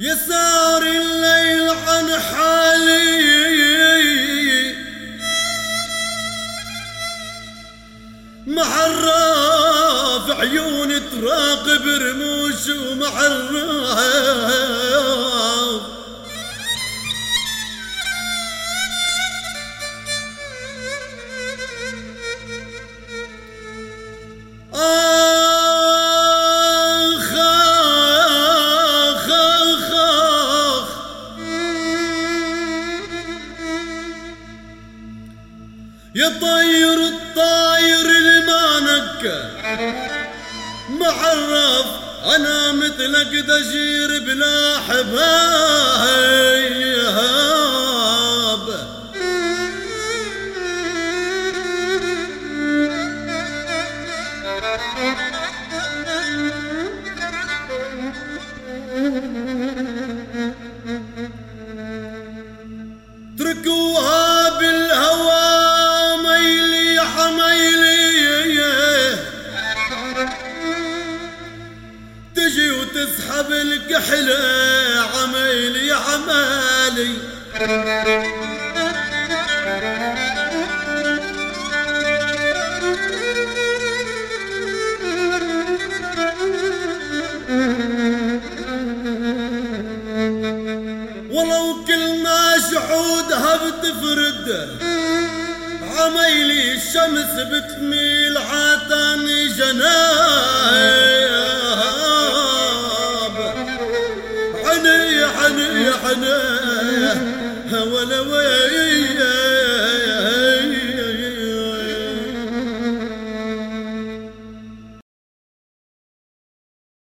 يسار الليل عن حالي. محراف عيون تراقب رموش ومحراف يا طير الطاير اللي ما معرف أنا مثلك دجير بلا حباب تركوها وتسحب الكحلة عميلي عمالي. ولو كل ما شحودها بتفرد عميلي الشمس بتميل عاتاني جناح. Давай,